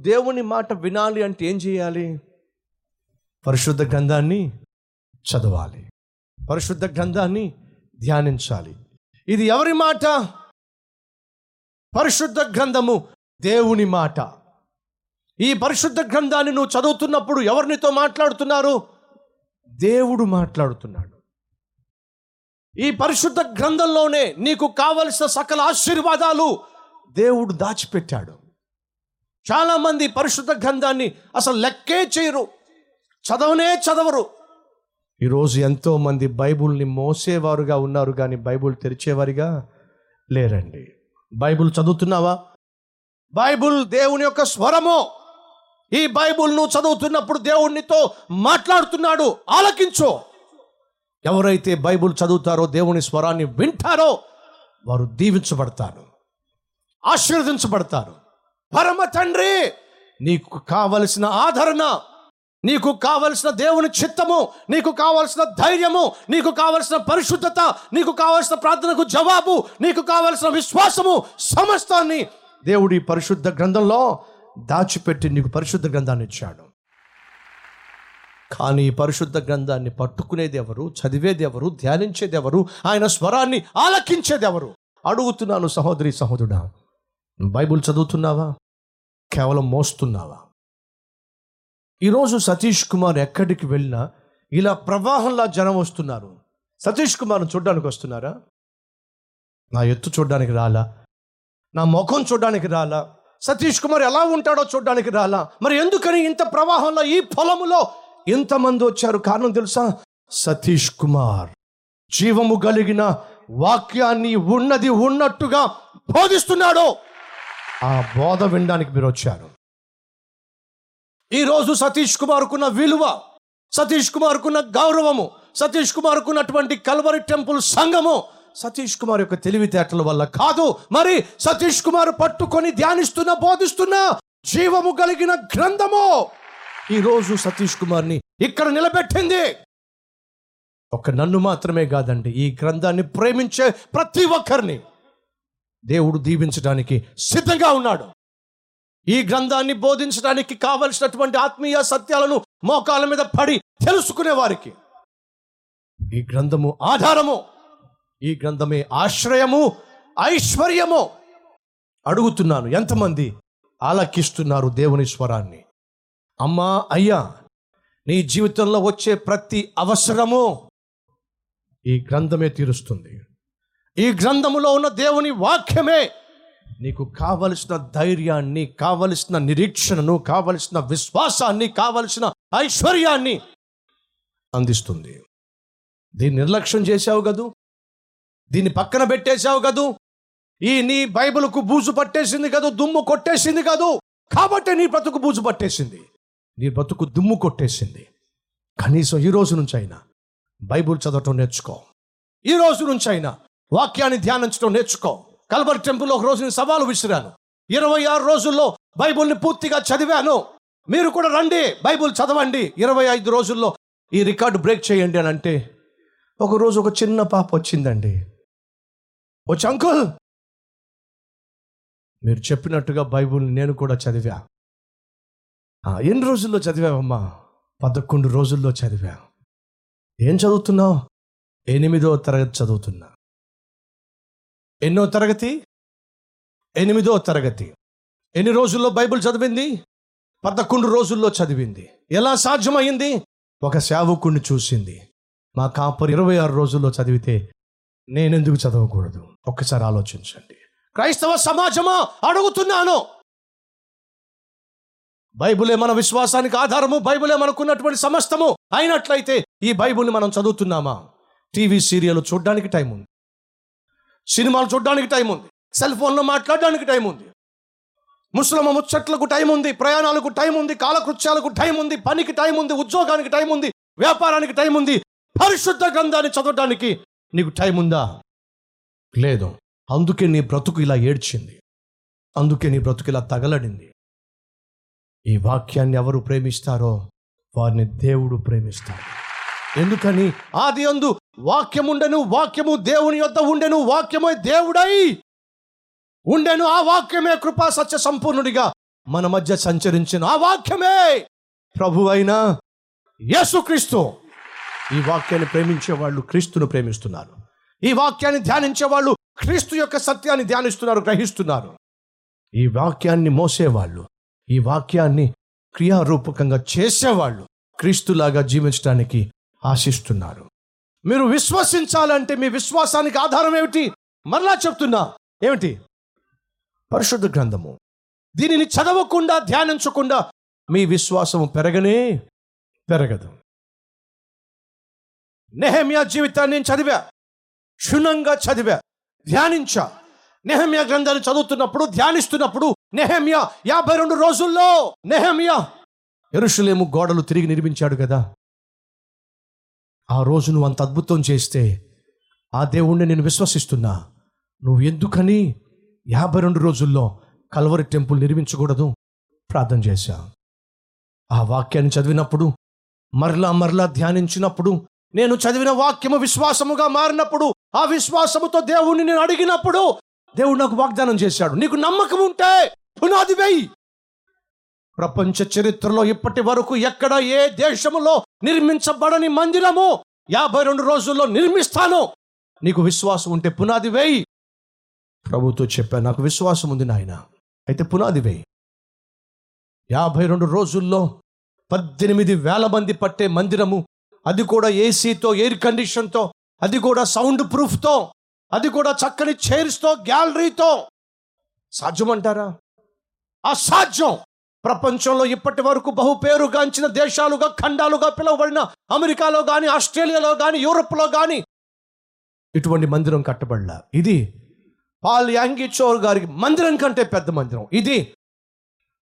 దేవుని మాట వినాలి అంటే ఏం చేయాలి? పరిశుద్ధ గ్రంథాన్ని చదవాలి. పరిశుద్ధ గ్రంథాన్ని ధ్యానించాలి. ఇది ఎవరి మాట? పరిశుద్ధ గ్రంథము దేవుని మాట. ఈ పరిశుద్ధ గ్రంథాన్ని నువ్వు చదువుతున్నప్పుడు ఎవరినితో మాట్లాడుతున్నారు? దేవుడు మాట్లాడుతున్నాడు. ఈ పరిశుద్ధ గ్రంథంలోనే నీకు కావలసిన సకల ఆశీర్వాదాలు దేవుడు దాచిపెట్టాడు. చాలామంది పరిశుద్ధ గ్రంథాన్ని అసలు లెక్కే చేయరు చదవనే చదవరు. ఈరోజు ఎంతోమంది బైబుల్ని మోసేవారుగా ఉన్నారు కానీ బైబుల్ తెరిచేవారిగా లేరండి. బైబుల్ చదువుతున్నావా? బైబుల్ దేవుని యొక్క స్వరము. ఈ బైబుల్ నువ్వు చదువుతున్నప్పుడు దేవునితో మాట్లాడుతున్నాడు ఆలకించు. ఎవరైతే బైబుల్ చదువుతారో దేవుని స్వరాన్ని వింటారో వారు దీవించబడతారు ఆశీర్వదించబడతారు. పరమ తండ్రి నీకు కావలసిన ఆదరణ నీకు కావలసిన దేవుని చిత్తము నీకు కావలసిన ధైర్యము నీకు కావలసిన పరిశుద్ధత నీకు కావలసిన ప్రార్థనకు జవాబు నీకు కావలసిన విశ్వాసము సమస్తాన్ని దేవుడి పరిశుద్ధ గ్రంథంలో దాచిపెట్టి నీకు పరిశుద్ధ గ్రంథాన్ని ఇచ్చాడు. కానీ ఈ పరిశుద్ధ గ్రంథాన్ని పట్టుకునేది ఎవరు? చదివేది ఎవరు? ధ్యానించేది ఎవరు? ఆయన స్వరాన్ని ఆలకించేది ఎవరు? అడుగుతున్నాను సహోదరి సహోదరుడా బైబుల్ చదువుతున్నావా? కేవలం మోస్తున్నావా? ఈరోజు సతీష్ కుమార్ ఎక్కడికి వెళ్ళినా ఇలా ప్రవాహంలా జనం వస్తున్నారు. సతీష్ కుమార్ను చూడడానికి వస్తున్నారా? నా ఎత్తు చూడడానికి రాలా? నా ముఖం చూడడానికి రాలా? సతీష్ కుమార్ ఎలా ఉంటాడో చూడడానికి రాలా? మరి ఎందుకని ఇంత ప్రవాహంలో ఈ పొలములో ఇంతమంది వచ్చారు? కారణం తెలుసా? సతీష్ కుమార్ జీవము కలిగిన వాక్యాన్ని ఉన్నది ఉన్నట్టుగా బోధిస్తున్నాడు. ఆ బోధ వినడానికి మీరు వచ్చారు. ఈరోజు సతీష్ కుమార్కున్న విలువ సతీష్ కుమార్కున్న గౌరవము సతీష్ కుమార్కున్నటువంటి కల్వరి టెంపుల్ సంఘము సతీష్ కుమార్ యొక్క తెలివితేటల వల్ల కాదు. మరి సతీష్ కుమార్ పట్టుకొని ధ్యానిస్తున్న బోధిస్తున్న జీవము కలిగిన గ్రంథము ఈరోజు సతీష్ కుమార్ని ఇక్కడ నిలబెట్టింది. ఒక నన్ను మాత్రమే కాదండి ఈ గ్రంథాన్ని ప్రేమించే ప్రతి ఒక్కరిని. దేవుడు దీవించడానికి సిద్ధంగా ఉన్నాడు. ఈ గ్రంథాన్ని బోధించడానికి కావలసినటువంటి ఆత్మీయ సత్యాలను మోకాల మీద పడి తెలుసుకునే వారికి. ఈ గ్రంథము ఆధారము ఈ గ్రంథమే ఆశ్రయము ఐశ్వర్యము. అడుగుతున్నాను ఎంతమంది ఆలకిస్తున్నారు దేవుని స్వరాన్ని? అమ్మా అయ్యా నీ జీవితంలో వచ్చే ప్రతి అవసరము ఈ గ్రంథమే తీరుస్తుంది. ఈ గ్రంథములో ఉన్న దేవుని వాక్యమే. నీకు కావలసిన ధైర్యాన్ని కావలసిన నిరీక్షణను కావలసిన విశ్వాసాన్ని కావలసిన ఐశ్వర్యాన్ని అందిస్తుంది. దీన్ని నిర్లక్ష్యం చేశావు కదూ? దీన్ని పక్కన పెట్టేశావు కదూ? ఈ నీ బైబిల్కు బూజు పట్టేసింది కదూ? దుమ్ము కొట్టేసింది కదూ? కాబట్టి నీ బ్రతుకు బూజు పట్టేసింది. నీ బ్రతుకు దుమ్ము కొట్టేసింది. కనీసం ఈ రోజు నుంచి అయినా బైబుల్ చదవటం నేర్చుకో. ఈ రోజు నుంచి అయినా వాక్యాన్ని ధ్యానించడం నేర్చుకో. కల్వర్ టెంపుల్లో ఒక రోజు నేను సవాలు విసిరాను. ఇరవై ఆరు రోజుల్లో బైబుల్ని పూర్తిగా చదివాను. మీరు కూడా రండి బైబుల్ చదవండి. ఇరవై ఐదు రోజుల్లో ఈ రికార్డు బ్రేక్ చేయండి అని అంటే ఒక రోజు ఒక చిన్న పాప వచ్చిందండి. వచ్చి అంకుల్! మీరు చెప్పినట్టుగా బైబుల్ని నేను కూడా చదివా. ఎన్ని రోజుల్లో చదివావమ్మా? పదకొండు రోజుల్లో చదివా. ఏం చదువుతున్నావు? ఎనిమిదో తరగతి చదువుతున్నా. ఎన్నో తరగతి? ఎనిమిదో తరగతి. ఎన్ని రోజుల్లో బైబిల్ చదివింది? పదకొండు రోజుల్లో చదివింది. ఎలా సాధ్యమైంది? ఒక సేవకుణ్ణి చూసింది. మా కాపరి ఇరవై ఆరు రోజుల్లో చదివితే నేనెందుకు చదవకూడదు? ఒక్కసారి ఆలోచించండి. క్రైస్తవ సమాజమా? అడుగుతున్నాను. బైబులే మన విశ్వాసానికి ఆధారము. బైబులే మనకున్నటువంటి సమస్తము. అయినట్లయితే ఈ బైబుల్ని మనం చదువుతున్నామా? టీవీ సీరియల్ చూడడానికి టైం ఉంది. సినిమాలు చూడడానికి టైం ఉంది. సెల్ ఫోన్లో మాట్లాడడానికి టైం ఉంది. ముస్లిం ముచ్చట్లకు టైం ఉంది. ప్రయాణాలకు టైం ఉంది. కాలకృత్యాలకు టైం ఉంది. పనికి టైం ఉంది. ఉద్యోగానికి టైం ఉంది. వ్యాపారానికి టైం ఉంది. పరిశుద్ధ గ్రంథాన్ని చదవడానికి నీకు టైం ఉందా? లేదు. అందుకే నీ బ్రతుకు ఇలా ఏడ్చింది. అందుకే నీ బ్రతుకు ఇలా తగలడింది. ఈ వాక్యాన్ని ఎవరు ప్రేమిస్తారో వారిని దేవుడు ప్రేమిస్తాడు. ఎందుకని? ఆది అందు వాక్యముండెను వాక్యము దేవుని యొద్ద ఉండెను వాక్యమే దేవుడై ఉండెను. ఆ వాక్యమే కృపా సత్య సంపూర్ణుడిగా మన మధ్య సంచరించిన. ఆ వాక్యమే ప్రభు అయిన యేసుక్రీస్తు ఈ వాక్యాన్ని ప్రేమించే వాళ్ళు క్రీస్తును ప్రేమిస్తున్నారు. ఈ వాక్యాన్ని ధ్యానించే వాళ్ళు క్రీస్తు యొక్క సత్యాన్ని ధ్యానిస్తున్నారు గ్రహిస్తున్నారు. ఈ వాక్యాన్ని మోసేవాళ్ళు ఈ వాక్యాన్ని క్రియారూపకంగా చేసేవాళ్ళు క్రీస్తులాగా జీవించడానికి ఆశిస్తున్నారు. మీరు విశ్వసించాలంటే మీ విశ్వాసానికి ఆధారం ఏమిటి? మరలా చెప్తున్నా. ఏమిటి? పరిశుద్ధ గ్రంథము. దీనిని చదవకుండా ధ్యానించకుండా మీ విశ్వాసము పెరగనే పెరగదు. నెహమియా జీవితాన్ని నేను చదివా. క్షుణ్ణంగా చదివా. ధ్యానించా. నెహమియా గ్రంథాన్ని చదువుతున్నప్పుడు ధ్యానిస్తున్నప్పుడు నెహమియా యాభై రెండు రోజుల్లో నెహమియా ఎరుషులేము గోడలు తిరిగి నిర్మించాడు కదా. ఆ రోజు నువ్వు అంత అద్భుతం చేస్తే ఆ దేవుణ్ణి నేను విశ్వసిస్తున్నా. నువ్వు ఎందుకని యాభై రెండు రోజుల్లో కల్వరి టెంపుల్ నిర్మించకూడదు? ప్రార్థన చేశా. ఆ వాక్యాన్ని చదివినప్పుడు మరలా మరలా ధ్యానించినప్పుడు నేను చదివిన వాక్యము విశ్వాసముగా మారినప్పుడు ఆ విశ్వాసముతో దేవుణ్ణి నేను అడిగినప్పుడు దేవుడు నాకు వాగ్దానం చేశాడు. నీకు నమ్మకం ఉంటే పునాది వేయి. ప్రపంచ చరిత్రలో ఇప్పటి వరకు ఎక్కడ ఏ దేశములో నిర్మించబడని మందిరము యాభై రెండు రోజుల్లో నిర్మిస్తాను? నీకు విశ్వాసం ఉంటే పునాది వేయి. ప్రభుతో చెప్పాను నాకు విశ్వాసం ఉంది నాయన. అయితే పునాది వేయి. యాభై రెండు రోజుల్లో పద్దెనిమిది వేల మంది పట్టే మందిరము అది కూడా ఏసీతో ఎయిర్ కండిషన్తో అది కూడా సౌండ్ ప్రూఫ్తో అది కూడా చక్కని చైర్స్తో గ్యాలరీతో. సాధ్యమంటారా? అసాధ్యం! ప్రపంచంలో ఇప్పటి వరకు బహుపేరుగాంచిన దేశాలుగా ఖండాలుగా పిలువబడిన అమెరికాలో కానీ ఆస్ట్రేలియాలో కానీ యూరోప్లో కానీ ఇటువంటి మందిరం కట్టబడలా. ఇది పాల్ యాంగిచోర్ గారికి మందిరం కంటే పెద్ద మందిరం. ఇది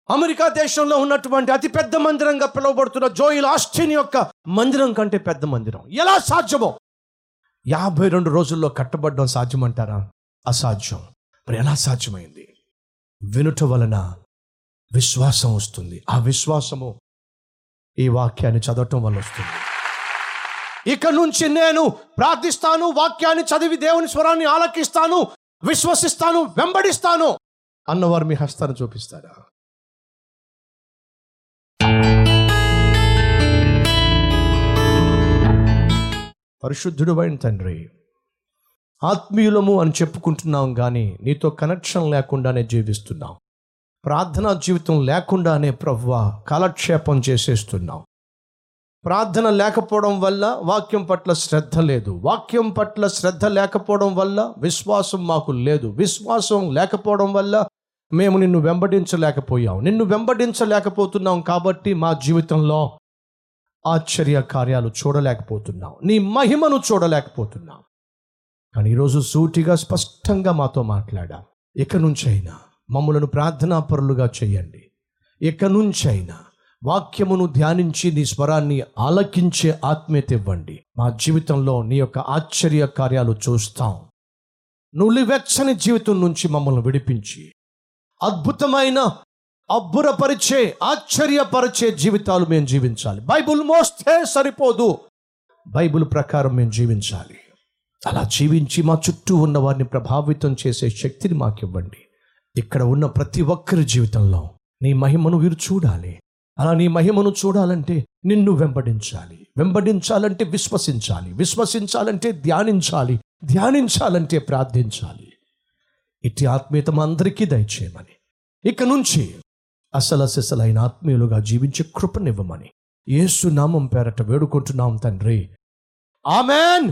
అమెరికా దేశంలో ఉన్నటువంటి అతి పెద్ద మందిరంగా పిలువబడుతున్న జోయిల్ ఆస్టిన్ యొక్క మందిరం కంటే పెద్ద మందిరం. ఎలా సాధ్యమో? యాభై రెండు రోజుల్లో కట్టబడడం సాధ్యమంటారా? అసాధ్యం. మరి ఎలా సాధ్యమైంది? వినుట వలన విశ్వాసం వస్తుంది. ఆ విశ్వాసము ఈ వాక్యాన్ని చదవటం వల్ల వస్తుంది. ఇక నుంచి నేను ప్రార్థిస్తాను వాక్యాన్ని చదివి దేవుని స్వరాన్ని ఆలకిస్తాను విశ్వసిస్తాను వెంబడిస్తాను అన్నవారు మీ హస్తాన్ని చూపిస్తారా? పరిశుద్ధుడు అయిన తండ్రి ఆత్మీయులము అని చెప్పుకుంటున్నాం కానీ నీతో కనెక్షన్ లేకుండానే జీవిస్తున్నాం. ప్రార్థనా జీవితం లేకుండానే ప్రవ్వ కాలక్షేపం చేసేస్తున్నాం ప్రార్థన లేకపోవడం వల్ల వాక్యం పట్ల శ్రద్ధ లేదు. వాక్యం పట్ల శ్రద్ధ లేకపోవడం వల్ల విశ్వాసం మాకు లేదు. విశ్వాసం లేకపోవడం వల్ల మేము నిన్ను వెంబడించలేకపోయాం. నిన్ను వెంబడించలేకపోతున్నాం కాబట్టి మా జీవితంలో ఆశ్చర్య కార్యాలు చూడలేకపోతున్నాం. నీ మహిమను చూడలేకపోతున్నాం. కానీ ఈరోజు సూటిగా స్పష్టంగా మాతో మాట్లాడా. ఇక నుంచైనా మమ్మలను ప్రార్థనా పరులుగా చేయండి. ఇక నుంచైనా వాక్యమును ధ్యానించి నీ స్వరాన్ని ఆలకించే ఆత్మీయత ఇవ్వండి. మా జీవితంలో నీ యొక్క ఆశ్చర్య కార్యాలు చూస్తాం. నులివెచ్చని జీవితం నుంచి మమ్మల్ని విడిపించి అద్భుతమైన అబ్బురపరిచే ఆశ్చర్యపరిచే జీవితాలు మేము జీవించాలి. బైబుల్ మోస్తే సరిపోదు. బైబుల్ ప్రకారం మేము జీవించాలి. అలా జీవించి మా చుట్టూ ఉన్న వారిని ప్రభావితం చేసే శక్తిని మాకు ఇవ్వండి ఇక్కడ ఉన్న ప్రతి ఒక్కరి జీవితంలో నీ మహిమను వీరు చూడాలి. అలా నీ మహిమను చూడాలంటే నిన్ను వెంబడించాలి. వెంబడించాలంటే విశ్వసించాలి. విశ్వసించాలంటే ధ్యానించాలి. ధ్యానించాలంటే ప్రార్థించాలి. ఇట్టి ఆత్మీయత మా అందరికీ దయచేయమని. ఇక నుంచి అసలు అసలైన ఆత్మీయులుగా జీవించే కృపనివ్వమని యేసు నామం పేరట వేడుకుంటున్నాం తండ్రి. ఆమెన్!